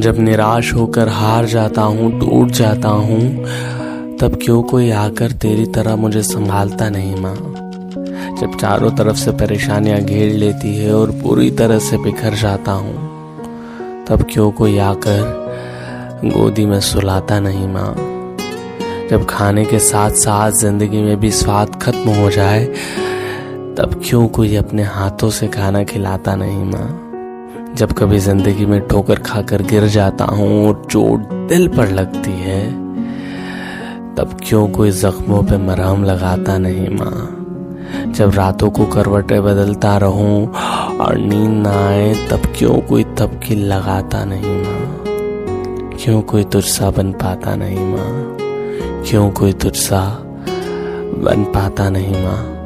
जब निराश होकर हार जाता हूँ, टूट जाता हूँ, तब क्यों कोई आकर तेरी तरह मुझे संभालता नहीं माँ? जब चारों तरफ़ से परेशानियाँ घेर लेती है और पूरी तरह से बिखर जाता हूँ, तब क्यों कोई आकर गोदी में सुलाता नहीं माँ? जब खाने के साथ साथ ज़िंदगी में भी स्वाद खत्म हो जाए, तब क्यों कोई अपने हाथों से खाना खिलाता नहीं माँ? जब कभी ज़िंदगी में ठोकर खाकर गिर जाता हूँ और चोट दिल पर लगती है, तब क्यों कोई जख्मों पे मरहम लगाता नहीं माँ? जब रातों को करवटें बदलता रहूँ और नींद ना आए, तब क्यों कोई तबकी लगाता नहीं माँ? क्यों कोई तुझसा बन पाता नहीं माँ? क्यों कोई तुझसा बन पाता नहीं माँ?